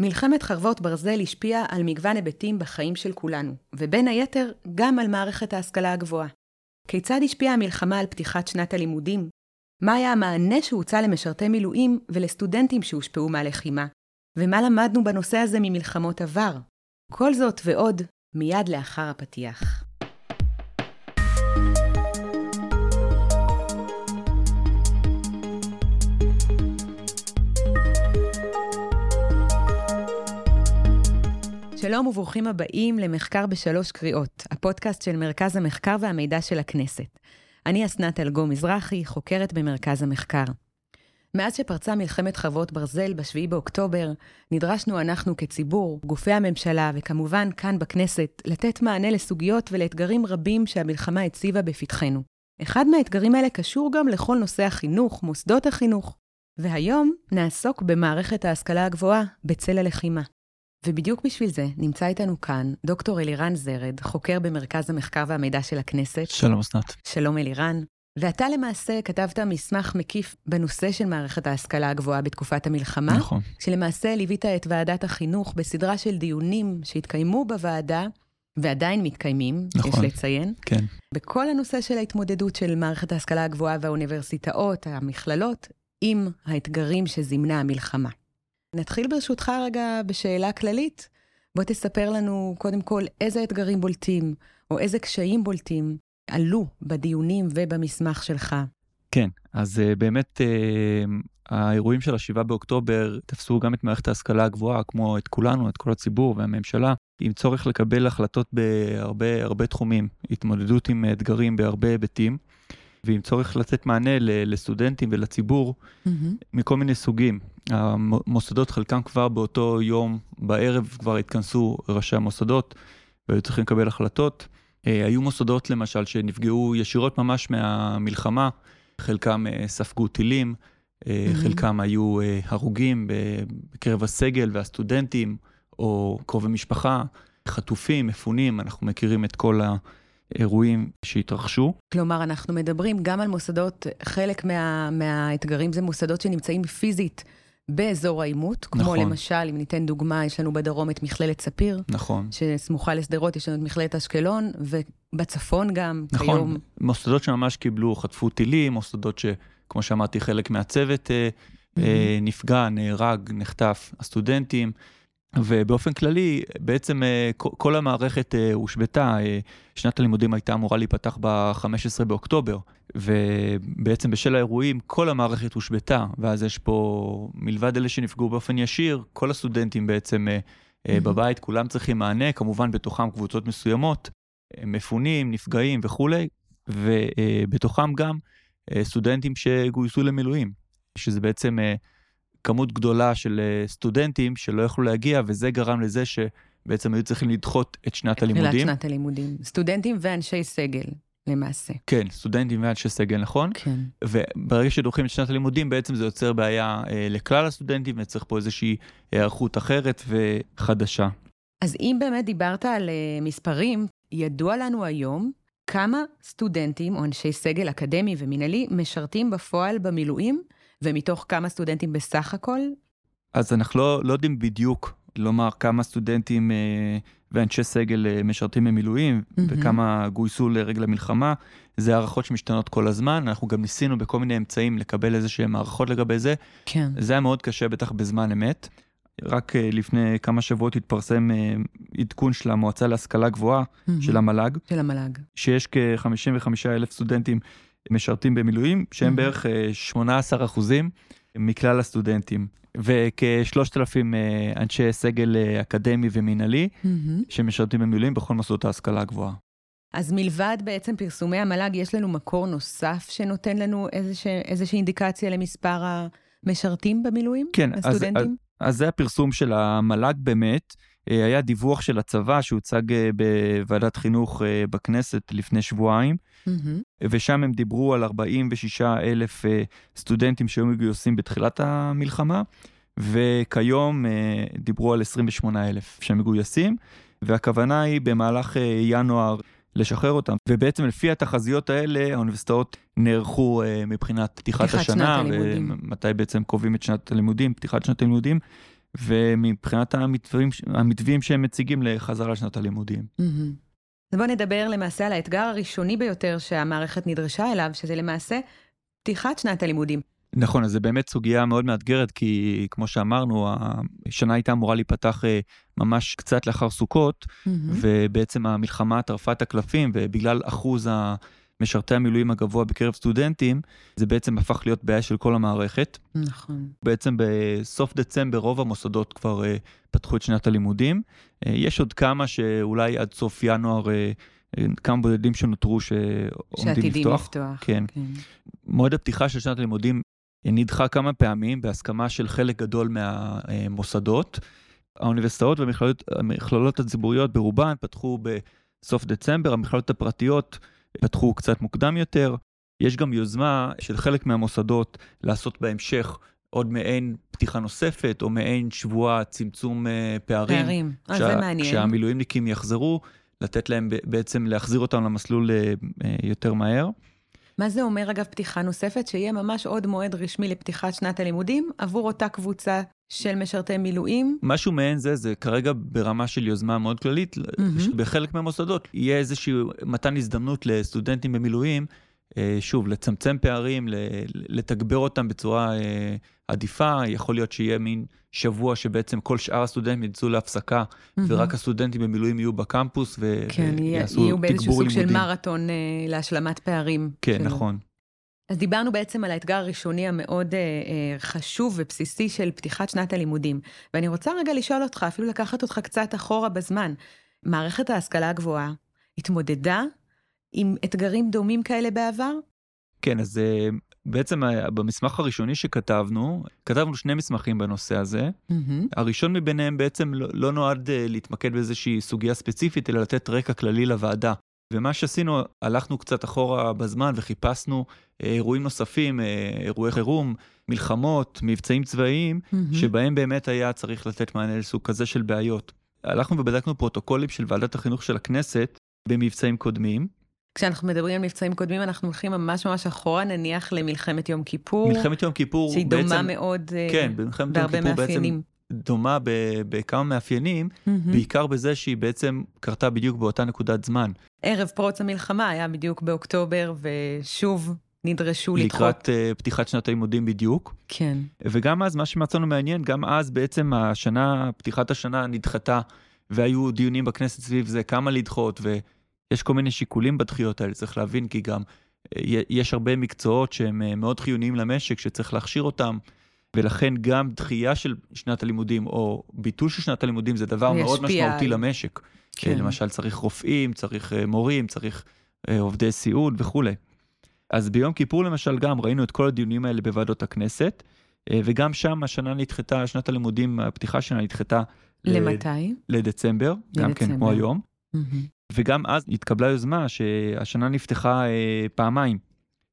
מלחמת חרבות ברזל השפיעה על מגוון היבטים בחיים של כולנו, ובין היתר, גם על מערכת ההשכלה הגבוהה. כיצד השפיעה המלחמה על פתיחת שנת הלימודים? מה היה המענה שהוצע למשרתי מילואים ולסטודנטים שהושפעו מהלחימה? ומה למדנו בנושא הזה ממלחמות עבר? כל זאת ועוד, מיד לאחר הפתיח. שלום וברוכים הבאים למחקר בשלוש קריאות, הפודקאסט של מרכז המחקר והמידע של הכנסת. אני אסנת אלגו מזרחי, חוקרת במרכז המחקר. מאז שפרצה מלחמת חרבות ברזל ב-7 באוקטובר, נדרשנו אנחנו כציבור, גופי הממשלה וכמובן כאן בכנסת, לתת מענה לסוגיות ולאתגרים רבים שהמלחמה הציבה בפתחנו. אחד מהאתגרים האלה קשור גם לכל נושא החינוך, מוסדות החינוך. והיום נעסוק במערכת ההשכלה הגבוהה בצל הלחימה. ובדיוק בשביל זה נמצא איתנו כאן דוקטור אלירן זרד, חוקר במרכז המחקר והמידע של הכנסת. שלום, אסנת. שלום, אלירן. ואתה למעשה כתבת מסמך מקיף בנושא של מערכת ההשכלה הגבוהה בתקופת המלחמה. נכון. שלמעשה ליווית את ועדת החינוך בסדרה של דיונים שהתקיימו בוועדה, ועדיין מתקיימים, נכון. יש לציין. כן. בכל הנושא של ההתמודדות של מערכת ההשכלה הגבוהה והאוניברסיטאות, המכללות, עם האתגרים שזימנה המלחמה. נתחיל ברשותך רגע בשאלה כללית. בוא תספר לנו קודם כל איזה אתגרים בולטים, או איזה קשיים בולטים עלו בדיונים ובמסמך שלך. כן, אז uh, באמת uh, האירועים של ה-7 באוקטובר תפסו גם את מערכת ההשכלה הגבוהה, כמו את כולנו, את כל הציבור והממשלה, עם צורך לקבל החלטות בהרבה הרבה תחומים, התמודדות עם אתגרים בהרבה היבטים. ועם צורך לתת מענה לסטודנטים ולציבור mm-hmm. מכל מיני סוגים. המוסדות, חלקם כבר באותו יום בערב כבר התכנסו ראשי המוסדות והיו צריכים לקבל החלטות. אה, היו מוסדות למשל שנפגעו ישירות ממש מהמלחמה, חלקם אה, ספגו טילים, mm-hmm. חלקם היו הרוגים בקרב הסגל והסטודנטים, או קרובי משפחה, חטופים, מפונים, אנחנו מכירים את כל ה... אירועים שהתרחשו. כלומר, אנחנו מדברים גם על מוסדות, חלק מה, מהאתגרים זה מוסדות שנמצאים פיזית באזור העימות, כמו נכון. למשל, אם ניתן דוגמה, יש לנו בדרום את מכללת ספיר. נכון. שסמוכה לשדרות, יש לנו את מכללת אשקלון, ובצפון גם, נכון. כיום. נכון, מוסדות שממש קיבלו, חטפו טילים, מוסדות שכמו שאמרתי, חלק מהצוות mm-hmm. נפגע, נהרג, נחטף, הסטודנטים. ובאופן כללי, בעצם אה, כל המערכת אה, הושבתה, אה, שנת הלימודים הייתה אמורה להיפתח ב-15 באוקטובר, ובעצם בשל האירועים כל המערכת הושבתה, ואז יש פה, מלבד אלה שנפגעו באופן ישיר, כל הסטודנטים בעצם. בבית, כולם צריכים מענה, כמובן בתוכם קבוצות מסוימות, מפונים, נפגעים וכולי, ובתוכם גם סטודנטים שגויסו למילואים, שזה בעצם... כמות גדולה של אה, סטודנטים שלא יכלו להגיע, וזה גרם לזה שבעצם היו צריכים לדחות את שנת הלימודים. תחילת שנת הלימודים. סטודנטים ואנשי סגל. למעשה. כן, סטודנטים ואנשי סגל, נכון? כן. וברגע שדוחים את שנת הלימודים, בעצם זה יוצר בעיה אה, לכלל הסטודנטים, וצריך פה איזושהי היערכות אחרת וחדשה. אז אם באמת דיברת על אה, מספרים, ידוע לנו היום כמה סטודנטים או אנשי סגל אקדמי ומינהלי משרתים בפועל במילואים ומתוך כמה סטודנטים בסך הכל? אז אנחנו לא, לא יודעים בדיוק לומר כמה סטודנטים אה, ואנשי סגל אה, משרתים במילואים mm-hmm. וכמה גויסו לרגל המלחמה. זה הערכות שמשתנות כל הזמן, אנחנו גם ניסינו בכל מיני אמצעים לקבל איזה שהם הערכות לגבי זה. כן. זה היה מאוד קשה, בטח בזמן אמת. רק uh, לפני כמה שבועות התפרסם uh, עדכון של המועצה להשכלה גבוהה, mm-hmm. של המל"ג. של המל"ג. שיש כ-55 אלף סטודנטים משרתים במילואים, שהם בערך 18 אה, אחוזים מכלל הסטודנטים, וכ-3,000 אה, אנשי סגל אה, אקדמי ומינהלי שמשרתים במילואים בכל מוסדות ההשכלה הגבוהה. אז מלבד בעצם פרסומי המל"ג, יש לנו מקור נוסף שנותן לנו איזושה, איזושהי אינדיקציה למספר המשרתים במילואים? כן, הסטודנטים? אז, אז, אז זה הפרסום של המל"ג באמת. היה דיווח של הצבא שהוצג בוועדת חינוך בכנסת לפני שבועיים, mm-hmm. ושם הם דיברו על 46 אלף אה, סטודנטים שהיו מגויסים בתחילת המלחמה, וכיום אה, דיברו על 28 אלף שמגויסים, והכוונה היא במהלך אה, ינואר לשחרר אותם. ובעצם לפי התחזיות האלה, האוניברסיטאות נערכו מבחינת פתיחת השנה, ומתי בעצם קובעים את שנת הלימודים, פתיחת שנת הלימודים. ומבחינת המתווים, המתווים שהם מציגים לחזרה לשנת הלימודים. אז בואו נדבר למעשה על האתגר הראשוני ביותר שהמערכת נדרשה אליו, שזה למעשה פתיחת שנת הלימודים. נכון, אז זה באמת סוגיה מאוד מאתגרת, כי כמו שאמרנו, השנה הייתה אמורה להיפתח אה, ממש קצת לאחר סוכות, mm-hmm. ובעצם המלחמה טרפה את הקלפים, ובגלל אחוז משרתי המילואים הגבוה בקרב סטודנטים, זה בעצם הפך להיות בעיה של כל המערכת. נכון. בעצם בסוף דצמבר רוב המוסדות כבר uh, פתחו את שנת הלימודים. Uh, יש עוד כמה שאולי עד סוף ינואר, uh, כמה בודדים שנותרו שעומדים לפתוח. שעתידים לפתוח. כן. כן. מועד הפתיחה של שנת הלימודים נדחה כמה פעמים בהסכמה של חלק גדול מהמוסדות. האוניברסיטאות והמכללות הציבוריות ברובן פתחו בסוף דצמבר, המכללות הפרטיות פתחו קצת מוקדם יותר. יש גם יוזמה של חלק מהמוסדות לעשות בהמשך עוד מעין פתיחה נוספת, או מעין שבוע צמצום uh, פערים. פערים, אז שה, זה מעניין. כשהמילואימניקים יחזרו, לתת להם בעצם, להחזיר אותם למסלול uh, יותר מהר. מה זה אומר, אגב, פתיחה נוספת? שיהיה ממש עוד מועד רשמי לפתיחת שנת הלימודים עבור אותה קבוצה של משרתי מילואים? משהו מעין זה, זה כרגע ברמה של יוזמה מאוד כללית. Mm-hmm. בחלק מהמוסדות יהיה איזשהו מתן הזדמנות לסטודנטים במילואים, אה, שוב, לצמצם פערים, לתגבר אותם בצורה אה, עדיפה. יכול להיות שיהיה מין שבוע שבעצם כל שאר הסטודנטים יצאו להפסקה, mm-hmm. ורק הסטודנטים במילואים יהיו בקמפוס ו- כן, ויעשו תגבור לימודים. כן, יהיו באיזשהו סוג של מרתון אה, להשלמת פערים. כן, של... נכון. אז דיברנו בעצם על האתגר הראשוני המאוד אה, אה, חשוב ובסיסי של פתיחת שנת הלימודים. ואני רוצה רגע לשאול אותך, אפילו לקחת אותך קצת אחורה בזמן. מערכת ההשכלה הגבוהה התמודדה עם אתגרים דומים כאלה בעבר? כן, אז בעצם אה, במסמך הראשוני שכתבנו, כתבנו שני מסמכים בנושא הזה. Mm-hmm. הראשון מביניהם בעצם לא, לא נועד אה, להתמקד באיזושהי סוגיה ספציפית, אלא לתת רקע כללי לוועדה. ומה שעשינו, הלכנו קצת אחורה בזמן וחיפשנו אה, אירועים נוספים, אירועי חירום, מלחמות, מבצעים צבאיים, mm-hmm. שבהם באמת היה צריך לתת מענה לסוג כזה של בעיות. הלכנו ובדקנו פרוטוקולים של ועדת החינוך של הכנסת במבצעים קודמים. כשאנחנו מדברים על מבצעים קודמים, אנחנו הולכים ממש ממש אחורה, נניח למלחמת יום כיפור. מלחמת יום כיפור שהיא בעצם... שהיא דומה מאוד כן, במלחמת יום כיפור מאפיינים. בעצם דומה בכמה מאפיינים, mm-hmm. בעיקר בזה שהיא בעצם קרתה בדיוק באותה נקודת זמן. ערב פרוץ המלחמה היה בדיוק באוקטובר, ושוב נדרשו לדחות. לקראת uh, פתיחת שנת הלימודים בדיוק. כן. וגם אז, מה שמצאנו מעניין, גם אז בעצם השנה, פתיחת השנה נדחתה, והיו דיונים בכנסת סביב זה, כמה לדחות, ויש כל מיני שיקולים בדחיות האלה, צריך להבין, כי גם uh, יש הרבה מקצועות שהם uh, מאוד חיוניים למשק, שצריך להכשיר אותם. ולכן גם דחייה של שנת הלימודים או ביטול של שנת הלימודים זה דבר מאוד משמעותי על... למשק. כן. למשל צריך רופאים, צריך אה, מורים, צריך אה, עובדי סיעוד וכולי. אז ביום כיפור למשל גם ראינו את כל הדיונים האלה בוועדות הכנסת, אה, וגם שם השנה נדחתה, שנת הלימודים, הפתיחה שלה נדחתה. למתי? לדצמבר, לדצמבר. גם כן כמו היום. Mm-hmm. וגם אז התקבלה יוזמה שהשנה נפתחה אה, פעמיים.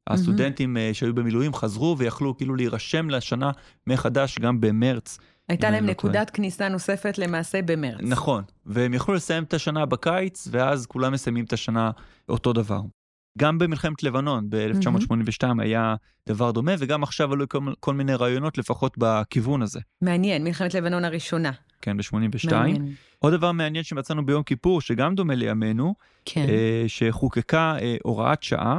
הסטודנטים mm-hmm. שהיו במילואים חזרו ויכלו כאילו להירשם לשנה מחדש גם במרץ. הייתה להם לא נקודת. כניסה נוספת למעשה במרץ. נכון, והם יכלו לסיים את השנה בקיץ, ואז כולם מסיימים את השנה אותו דבר. גם במלחמת לבנון ב-1982 mm-hmm. היה דבר דומה, וגם עכשיו עלו כל, כל מיני רעיונות לפחות בכיוון הזה. מעניין, מלחמת לבנון הראשונה. כן, ב-82. עוד דבר מעניין שמצאנו ביום כיפור, שגם דומה לימינו, כן. אה, שחוקקה אה, הוראת שעה,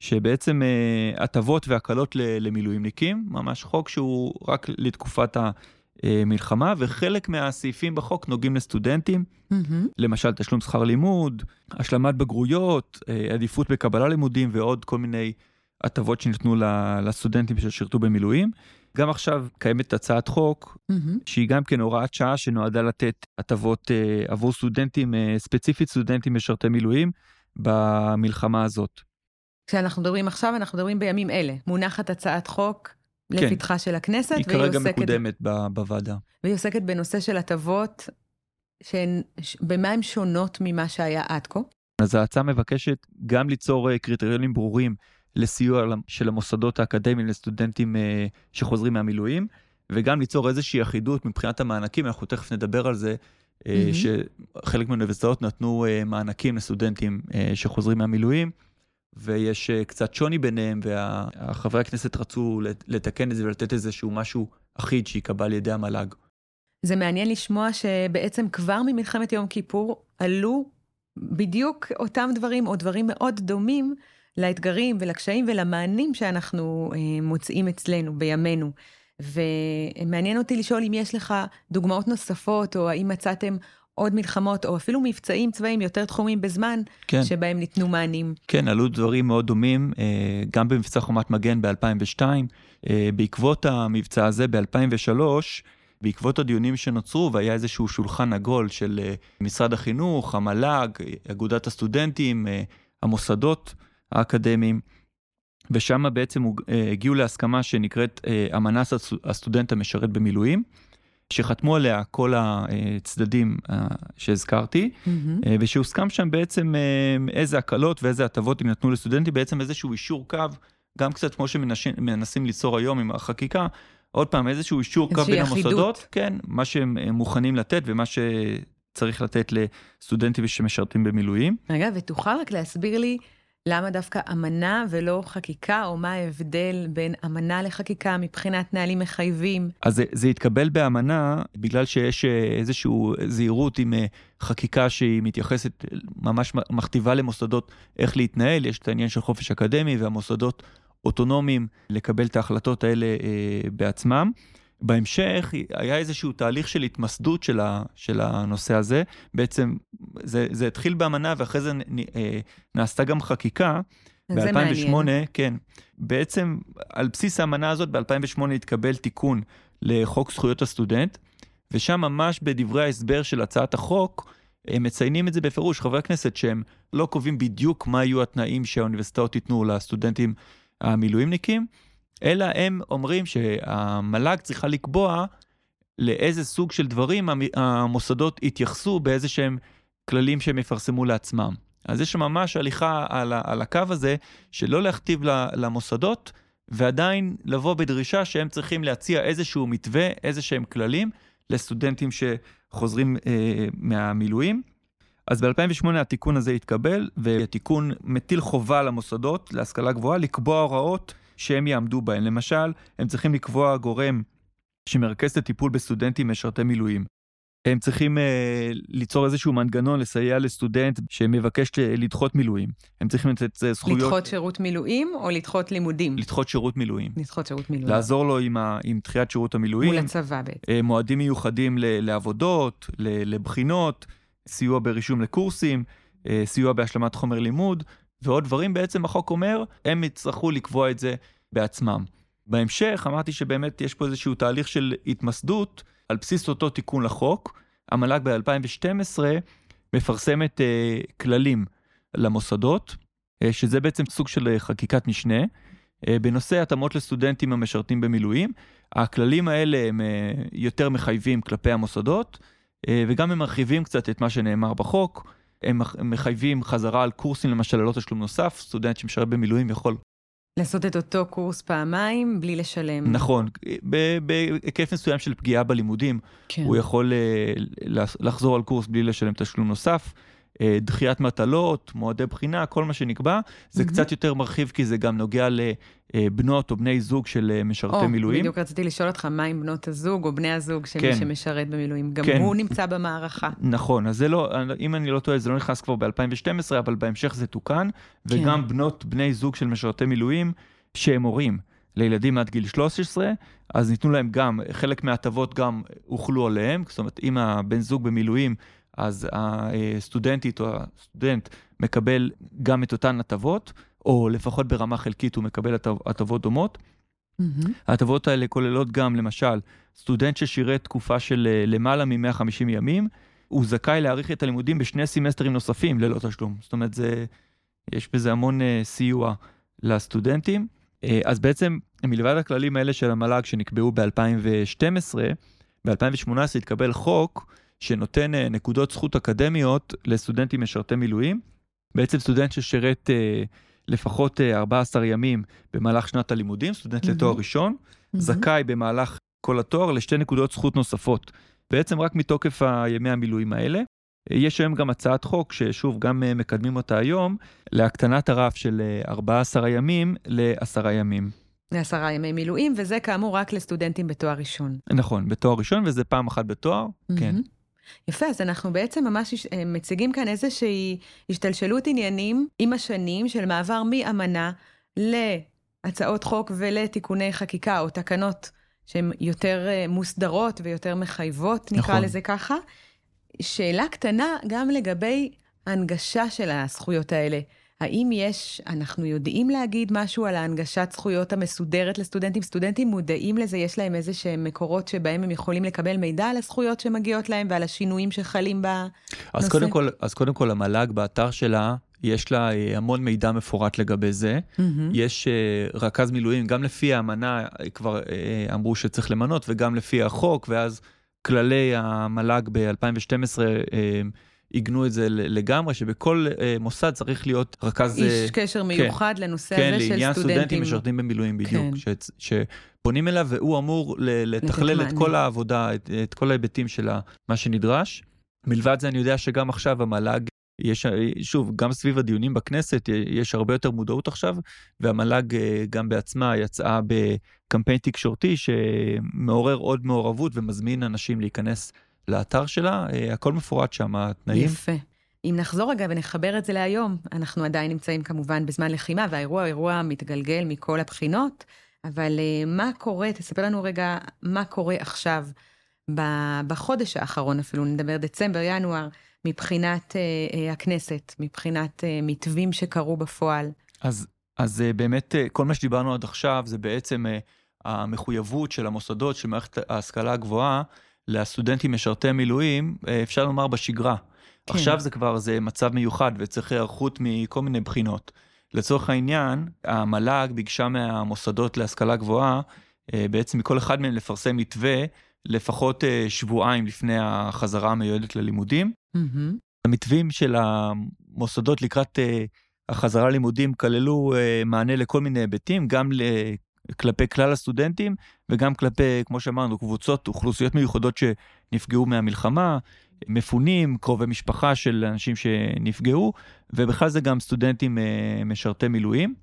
שבעצם אה, הטבות והקלות למילואימניקים, ממש חוק שהוא רק לתקופת המלחמה, וחלק מהסעיפים בחוק נוגעים לסטודנטים, mm-hmm. למשל תשלום שכר לימוד, השלמת בגרויות, אה, עדיפות בקבלה לימודים ועוד כל מיני הטבות שניתנו לסטודנטים ששירתו במילואים. גם עכשיו קיימת הצעת חוק mm-hmm. שהיא גם כן הוראת שעה שנועדה לתת הטבות uh, עבור סטודנטים, uh, ספציפית סטודנטים משרתי מילואים, במלחמה הזאת. כשאנחנו מדברים עכשיו, אנחנו מדברים בימים אלה. מונחת הצעת חוק כן. לפתחה של הכנסת, עוסקת... היא כרגע מקודמת בוועדה. והיא עוסקת בנושא של הטבות, שהן, במה הן שונות ממה שהיה עד כה? אז ההצעה מבקשת גם ליצור אה, קריטריונים ברורים לסיוע של המוסדות האקדמיים לסטודנטים אה, שחוזרים מהמילואים, וגם ליצור איזושהי אחידות מבחינת המענקים, אנחנו תכף נדבר על זה, mm-hmm. שחלק מהאוניברסיטאות נתנו מענקים לסטודנטים שחוזרים מהמילואים. ויש אה, קצת שוני ביניהם, וחברי הכנסת רצו לתקן את זה ולתת איזשהו משהו אחיד שייקבע על ידי המל"ג. זה מעניין לשמוע שבעצם כבר ממלחמת יום כיפור עלו בדיוק אותם דברים, או דברים מאוד דומים לאתגרים ולקשיים ולמענים שאנחנו אה, מוצאים אצלנו בימינו. ומעניין אותי לשאול אם יש לך דוגמאות נוספות, או האם מצאתם עוד מלחמות, או אפילו מבצעים צבאיים יותר תחומים בזמן, כן. שבהם ניתנו מענים. כן, עלו דברים מאוד דומים, אה, גם במבצע חומת מגן ב-2002. אה, בעקבות המבצע הזה ב-2003, בעקבות הדיונים שנוצרו, והיה איזשהו שולחן עגול של משרד החינוך, המל"ג, אגודת הסטודנטים, המוסדות האקדמיים, ושם בעצם הגיעו להסכמה שנקראת אמנת הסטודנט המשרת במילואים. שחתמו עליה כל הצדדים אה, שהזכרתי, mm-hmm. ושהוסכם שם בעצם אה, איזה הקלות ואיזה הטבות יינתנו לסטודנטים, בעצם איזשהו אישור קו, גם קצת כמו שמנסים ליצור היום עם החקיקה, עוד פעם איזשהו אישור קו בין יחידות. המוסדות, כן, מה שהם מוכנים לתת ומה שצריך לתת לסטודנטים שמשרתים במילואים. רגע, ותוכל רק להסביר לי למה דווקא אמנה ולא חקיקה, או מה ההבדל בין אמנה לחקיקה מבחינת נהלים מחייבים? אז זה, התקבל באמנה בגלל שיש אה, איזושהי זהירות עם אה, חקיקה שהיא מתייחסת, ממש מכתיבה למוסדות איך להתנהל, יש את העניין של חופש אקדמי והמוסדות אוטונומיים לקבל את ההחלטות האלה אה, בעצמם. בהמשך היה איזשהו תהליך של התמסדות של, ה, של הנושא הזה. בעצם זה, זה התחיל באמנה ואחרי זה נ, אה, נעשתה גם חקיקה. ב-2008, כן. בעצם על בסיס האמנה הזאת ב-2008 התקבל תיקון לחוק זכויות הסטודנט, ושם ממש בדברי ההסבר של הצעת החוק, הם מציינים את זה בפירוש, חברי הכנסת, שהם לא קובעים בדיוק מה יהיו התנאים שהאוניברסיטאות ייתנו לסטודנטים המילואימניקים, אלא הם אומרים שהמל"ג צריכה לקבוע לאיזה סוג של דברים המוסדות יתייחסו באיזה שהם כללים שהם יפרסמו לעצמם. אז יש ממש הליכה על, על הקו הזה שלא להכתיב למוסדות ועדיין לבוא בדרישה שהם צריכים להציע איזשהו מתווה, איזה שהם כללים לסטודנטים שחוזרים אה, מהמילואים. אז ב-2008 התיקון הזה התקבל, והתיקון מטיל חובה למוסדות להשכלה גבוהה לקבוע הוראות שהם יעמדו בהן. למשל, הם צריכים לקבוע גורם שמרכז את הטיפול בסטודנטים משרתי מילואים. הם צריכים uh, ליצור איזשהו מנגנון לסייע לסטודנט שמבקש לדחות מילואים. הם צריכים לתת uh, זכויות... לדחות שירות מילואים או לדחות לימודים? לדחות שירות מילואים. לדחות שירות מילואים. לעזור לו עם, ה, עם דחיית שירות המילואים. מול הצבא בעצם. Uh, מועדים מיוחדים ל, לעבודות, ל, לבחינות, סיוע ברישום לקורסים, סיוע בהשלמת חומר לימוד. ועוד דברים בעצם החוק אומר, הם יצטרכו לקבוע את זה בעצמם. בהמשך אמרתי שבאמת יש פה איזשהו תהליך של התמסדות על בסיס אותו תיקון לחוק. המל"ג ב-2012 מפרסמת uh, כללים למוסדות, uh, שזה בעצם סוג של uh, חקיקת משנה. Uh, בנושא התאמות לסטודנטים המשרתים במילואים, הכללים האלה הם uh, יותר מחייבים כלפי המוסדות, uh, וגם הם מרחיבים קצת את מה שנאמר בחוק. הם מחייבים חזרה על קורסים למשל ללא תשלום נוסף, סטודנט שמשרת במילואים יכול... לעשות את אותו קורס פעמיים בלי לשלם. נכון, בהיקף מסוים של פגיעה בלימודים, כן. הוא יכול אה, לחזור על קורס בלי לשלם תשלום נוסף. אה, דחיית מטלות, מועדי בחינה, כל מה שנקבע, זה mm-hmm. קצת יותר מרחיב כי זה גם נוגע לבנות או בני זוג של אה, משרתי oh, מילואים. בדיוק רציתי לשאול אותך, מה עם בנות הזוג או בני הזוג של כן. מי שמשרת במילואים? גם כן. הוא נמצא במערכה. נכון, אז זה לא, אם אני לא טועה, זה לא נכנס כבר ב-2012, אבל בהמשך זה תוקן, כן. וגם בנות, בני זוג של משרתי מילואים שהם הורים. לילדים עד גיל 13, אז ניתנו להם גם, חלק מההטבות גם הוחלו עליהם, זאת אומרת, אם הבן זוג במילואים אז הסטודנטית או הסטודנט מקבל גם את אותן הטבות, או לפחות ברמה חלקית הוא מקבל הטבות דומות. Mm-hmm. ההטבות האלה כוללות גם, למשל, סטודנט ששירת תקופה של אה, למעלה מ-150 ימים, הוא זכאי להאריך את הלימודים בשני סמסטרים נוספים ללא תשלום. זאת אומרת, זה, יש בזה המון uh, סיוע לסטודנטים. Uh, אז בעצם, מלבד הכללים האלה של המל"ג שנקבעו ב-2012, ב-2018 התקבל חוק שנותן אה, נקודות זכות אקדמיות לסטודנטים משרתי מילואים. בעצם סטודנט ששירת אה, לפחות 14 אה, ימים במהלך שנת הלימודים, סטודנט mm-hmm. לתואר ראשון, mm-hmm. זכאי במהלך כל התואר לשתי נקודות זכות נוספות. בעצם רק מתוקף הימי המילואים האלה. יש היום גם הצעת חוק, ששוב, גם מקדמים אותה היום, להקטנת הרף של 14 ימים לעשרה ימים. לעשרה ימי מילואים, וזה כאמור רק לסטודנטים בתואר ראשון. נכון, בתואר ראשון, וזה פעם אחת בתואר, כן. יפה, אז אנחנו בעצם ממש אה, מציגים כאן איזושהי השתלשלות עניינים עם השנים של מעבר מאמנה להצעות חוק ולתיקוני חקיקה או תקנות שהן יותר אה, מוסדרות ויותר מחייבות, נקרא נכון. לזה ככה. שאלה קטנה גם לגבי הנגשה של הזכויות האלה. האם יש, אנחנו יודעים להגיד משהו על ההנגשת זכויות המסודרת לסטודנטים? סטודנטים מודעים לזה? יש להם איזה שהם מקורות שבהם הם יכולים לקבל מידע על הזכויות שמגיעות להם ועל השינויים שחלים בה? אז. קודם כל, אז קודם כל המל"ג באתר שלה, יש לה אה, המון מידע מפורט לגבי זה. יש אה, רכז מילואים, גם לפי האמנה אה, כבר אה, אמרו שצריך למנות, וגם לפי החוק, ואז כללי המל"ג ב-2012 עיגנו את זה לגמרי, שבכל אה, מוסד צריך להיות רכז... אה, איש קשר מיוחד לנושא כן, הזה של לעניין סטודנטים. סטודנטים משרתים במילואים בדיוק, כן. ש, שפונים אליו והוא אמור לתכלל את. כל העבודה, את, את כל ההיבטים של מה שנדרש. מלבד זה אני יודע שגם עכשיו המל"ג, יש, שוב, גם סביב הדיונים בכנסת יש הרבה יותר מודעות עכשיו, והמל"ג אה, גם בעצמה יצאה בקמפיין תקשורתי שמעורר עוד מעורבות ומזמין אנשים להיכנס לאתר שלה, אה, הכל מפורט שם, התנאים. יפה. אם נחזור רגע ונחבר את זה להיום, אנחנו עדיין נמצאים כמובן בזמן לחימה, והאירוע הוא אירוע מתגלגל מכל הבחינות, אבל uh, מה קורה, תספר לנו רגע מה קורה עכשיו, בחודש האחרון אפילו, נדבר דצמבר, ינואר, מבחינת uh, הכנסת, מבחינת מתווים שקרו בפועל. אז, אז אה, באמת אה, כל מה שדיברנו עד עכשיו זה בעצם אה, המחויבות של המוסדות של מערכת ההשכלה הגבוהה לסטודנטים משרתי מילואים, אה, אפשר לומר בשגרה. כן. עכשיו זה כבר, זה מצב מיוחד וצריך היערכות מכל מיני בחינות. לצורך העניין, המל"ג ביקשה מהמוסדות להשכלה גבוהה, אה, בעצם מכל אחד מהם לפרסם מתווה לפחות אה, שבועיים לפני החזרה המיועדת ללימודים. מהמם. המתווים של המוסדות לקראת החזרה ללימודים כללו מענה לכל מיני היבטים, גם כלפי כלל הסטודנטים וגם כלפי, כמו שאמרנו, קבוצות, אוכלוסיות מיוחדות שנפגעו מהמלחמה, מפונים, קרובי משפחה של אנשים שנפגעו, ובכלל זה גם סטודנטים אה, משרתי מילואים.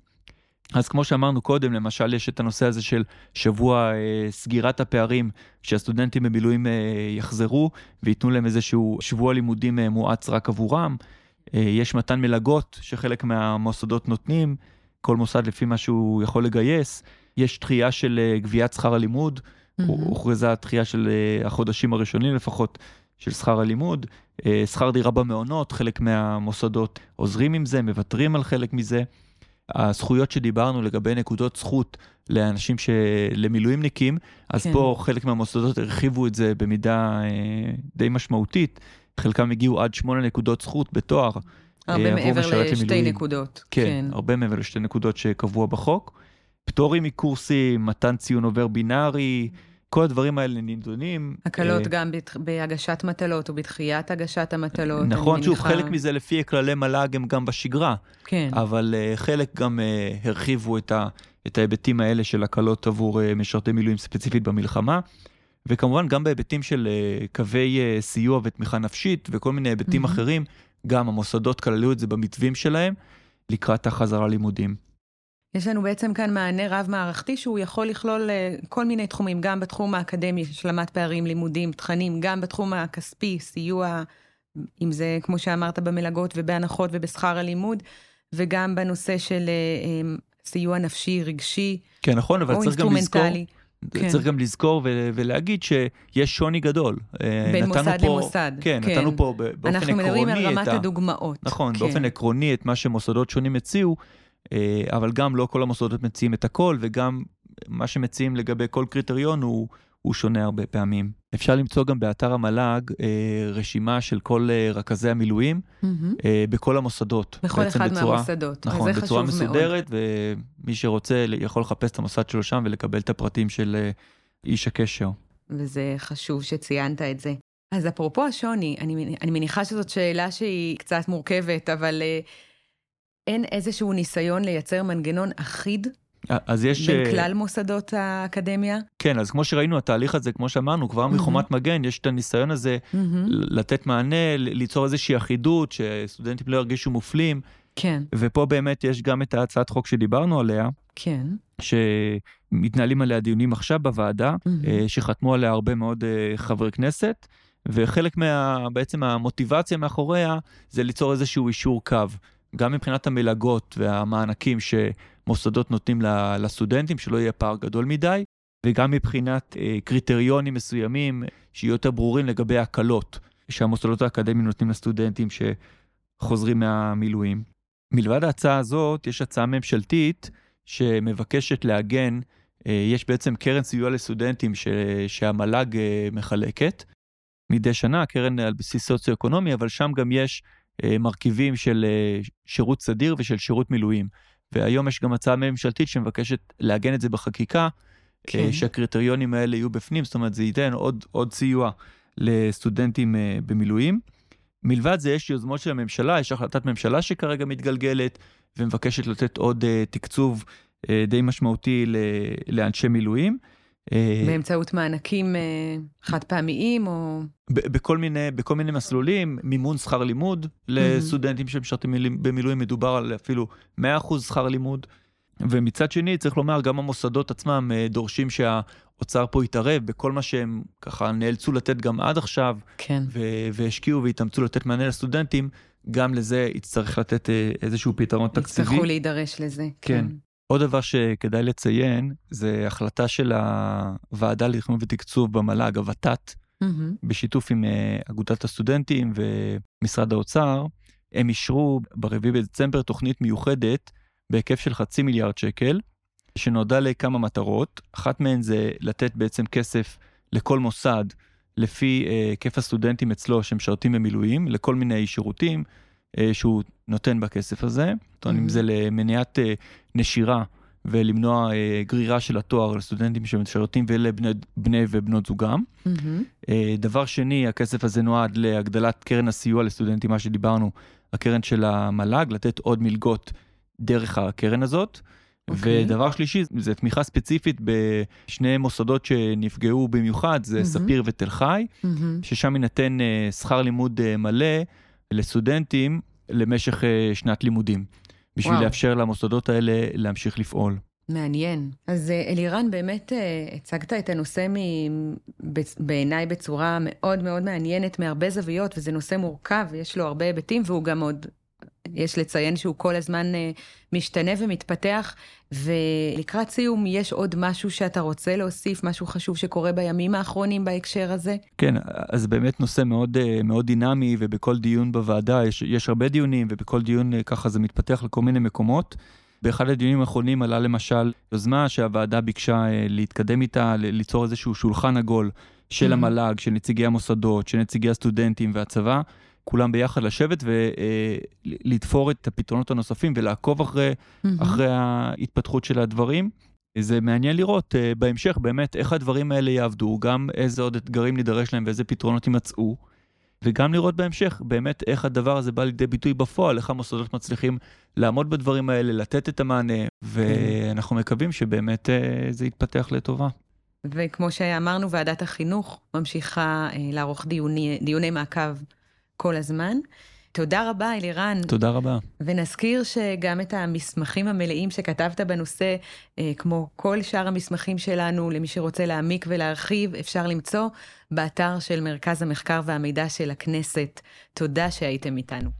אז כמו שאמרנו קודם, למשל יש את הנושא הזה של שבוע אה, סגירת הפערים, שהסטודנטים במילואים אה, יחזרו וייתנו להם איזשהו שבוע לימודים אה, מואץ רק עבורם. אה, יש מתן מלגות שחלק מהמוסדות נותנים, כל מוסד לפי מה שהוא יכול לגייס. יש דחייה של אה, גביית שכר הלימוד, מהמם. הוכרזה דחייה של אה, החודשים הראשונים לפחות של שכר הלימוד. אה, שכר דירה במעונות, חלק מהמוסדות עוזרים עם זה, מוותרים על חלק מזה. הזכויות שדיברנו לגבי נקודות זכות לאנשים שלמילואימניקים, אז כן. פה חלק מהמוסדות הרחיבו את זה במידה אה, די משמעותית. חלקם הגיעו עד שמונה נקודות זכות בתואר. הרבה מעבר לשתי למילואים. נקודות. כן, כן, הרבה מעבר לשתי נקודות שקבוע בחוק. פטורים מקורסים, מתן ציון עובר בינארי, כל הדברים האלה נידונים. הקלות אה, גם בהגשת מטלות ובדחיית הגשת המטלות. נכון, שוב. חלק מזה לפי כללי מל"ג הם גם בשגרה, כן. אבל uh, חלק גם uh, הרחיבו את, ההיבטים האלה של הקלות עבור משרתי מילואים ספציפית במלחמה, וכמובן גם בהיבטים של קווי סיוע ותמיכה נפשית וכל מיני היבטים. אחרים, גם המוסדות כללו את זה במתווים שלהם לקראת החזרה ללימודים. יש לנו בעצם כאן מענה רב-מערכתי שהוא יכול לכלול אה, כל מיני תחומים, גם בתחום האקדמי, השלמת פערים, לימודים, תכנים, גם בתחום הכספי, סיוע, אם זה, כמו שאמרת, במלגות ובהנחות ובשכר הלימוד, וגם בנושא של אה, אה, סיוע נפשי, רגשי, כן, נכון, אבל צריך גם לזכור, כן. צריך גם לזכור ו- ולהגיד שיש שוני גדול. בין מוסד פה, למוסד. כן, כן. נתנו פה באופן אנחנו עקרוני מדברים על רמת את ה... הדוגמאות. נכון, כן. באופן עקרוני את מה שמוסדות שונים הציעו, אבל גם לא כל המוסדות מציעים את הכל, וגם מה שמציעים לגבי כל קריטריון הוא, הוא שונה הרבה פעמים. אפשר למצוא גם באתר המל"ג אה, רשימה של כל אה, רכזי המילואים מהמם. אה, בכל המוסדות. בכל אחד בצורה, מהמוסדות. נכון, וזה בצורה חשוב מאוד. מסודרת, ומי שרוצה יכול לחפש את המוסד שלו שם ולקבל את הפרטים של אה, איש הקשר. וזה חשוב שציינת את זה. אז אפרופו השוני, אני, אני מניחה שזאת שאלה שהיא קצת מורכבת, אבל אה, אין איזשהו ניסיון לייצר מנגנון אחיד אז יש... בין אה, כלל מוסדות האקדמיה? כן, אז כמו שראינו, התהליך הזה, כמו שאמרנו, כבר מהמם. מחומת מגן, יש את הניסיון הזה מהמם. לתת מענה, ליצור איזושהי אחידות, שסטודנטים לא ירגישו מופלים, כן. ופה באמת יש גם את ההצעת חוק שדיברנו עליה, כן. שמתנהלים עליה דיונים עכשיו בוועדה. אה, שחתמו עליה הרבה מאוד אה, חברי כנסת, וחלק מה... בעצם המוטיבציה מאחוריה זה ליצור איזשהו אישור קו, גם מבחינת המלגות והמענקים שמוסדות נותנים לסטודנטים, שלא יהיה פער גדול מדי, וגם מבחינת אה, קריטריונים מסוימים שיהיו יותר ברורים לגבי הקלות שהמוסדות האקדמיים נותנים לסטודנטים שחוזרים מהמילואים. מלבד ההצעה הזאת, יש הצעה ממשלתית שמבקשת לעגן, אה, יש בעצם קרן סיוע לסטודנטים ש, שהמל"ג אה, מחלקת מדי שנה, קרן על בסיס סוציו-אקונומי, אבל שם גם יש מרכיבים של אה, שירות סדיר ושל שירות מילואים. והיום יש גם הצעה ממשלתית שמבקשת לעגן את זה בחקיקה, כן. כן. שהקריטריונים האלה יהיו בפנים, זאת אומרת זה ייתן עוד, עוד סיוע לסטודנטים אה, במילואים. מלבד זה יש יוזמות של הממשלה, יש החלטת ממשלה שכרגע מתגלגלת ומבקשת לתת עוד אה, תקצוב אה, די משמעותי לאנשי מילואים. אה, באמצעות מענקים אה, חד פעמיים, או... בכל מיני, בכל מיני מסלולים, מימון שכר לימוד לסטודנטים שמשרתים במילואים, מדובר על אפילו 100% שכר לימוד. ומצד שני, צריך לומר, גם המוסדות עצמם אה, דורשים שהאוצר פה יתערב בכל מה שהם ככה נאלצו לתת גם עד עכשיו, כן. והשקיעו והתאמצו לתת מענה לסטודנטים, גם לזה יצטרך לתת איזשהו פתרון תקציבי. יצטרכו להידרש לזה. כן. עוד דבר שכדאי לציין, זה החלטה של הוועדה לתכנון ותקצוב במל"ג, הוות"ת, מהמם. בשיתוף עם אה, אגודת הסטודנטים ומשרד האוצר, הם אישרו ב-4 בדצמבר תוכנית מיוחדת בהיקף של חצי מיליארד שקל, שנועדה לכמה מטרות. אחת מהן זה לתת בעצם כסף לכל מוסד לפי אה, היקף הסטודנטים אצלו שמשרתים במילואים, לכל מיני שירותים שהוא נותן בכסף הזה. אומרת, אם. זה למניעת אה, נשירה ולמנוע אה, גרירה של התואר לסטודנטים שמשרתים ולבני בני ובנות זוגם. אה, דבר שני, הכסף הזה נועד להגדלת קרן הסיוע לסטודנטים, מה שדיברנו, הקרן של המל"ג, לתת עוד מלגות דרך הקרן הזאת. אוקיי. ודבר שלישי, זה תמיכה ספציפית בשני מוסדות שנפגעו במיוחד, זה מהמם. ספיר ותל חי, מהמם. ששם יינתן אה, שכר לימוד אה, מלא לסטודנטים למשך אה, שנת לימודים, בשביל וואו. לאפשר למוסדות האלה להמשיך לפעול. מעניין. אז אה, אלירן, באמת אה, הצגת את הנושא מ- בעיניי בצורה מאוד מאוד מעניינת מהרבה זוויות, וזה נושא מורכב, יש לו הרבה היבטים, והוא גם עוד, יש לציין שהוא כל הזמן אה, משתנה ומתפתח. ולקראת סיום, יש עוד משהו שאתה רוצה להוסיף, משהו חשוב שקורה בימים האחרונים בהקשר הזה? כן, אז באמת נושא מאוד, אה, מאוד דינמי, ובכל דיון בוועדה, יש, יש הרבה דיונים, ובכל דיון אה, ככה זה מתפתח לכל מיני מקומות. באחד הדיונים האחרונים עלה למשל יוזמה שהוועדה ביקשה להתקדם איתה, ליצור איזשהו שולחן עגול של Mhm. המל"ג, של נציגי המוסדות, של נציגי הסטודנטים והצבא, כולם ביחד לשבת ולתפור את הפתרונות הנוספים ולעקוב אחרי אחרי ההתפתחות של הדברים. זה מעניין לראות uh, בהמשך באמת איך הדברים האלה יעבדו, גם איזה עוד אתגרים נידרש להם ואיזה פתרונות יימצאו, וגם לראות בהמשך באמת איך הדבר הזה בא לידי ביטוי בפועל, איך המוסדות מצליחים לעמוד בדברים האלה, לתת את המענה, ואנחנו מקווים שבאמת uh, זה יתפתח לטובה. וכמו שאמרנו, ועדת החינוך ממשיכה אה, לערוך דיוני, דיוני מעקב כל הזמן. תודה רבה, אלירן. תודה רבה. ונזכיר שגם את המסמכים המלאים שכתבת בנושא, אה, כמו כל שאר המסמכים שלנו, למי שרוצה להעמיק ולהרחיב, אפשר למצוא באתר של מרכז המחקר והמידע של הכנסת. תודה שהייתם איתנו.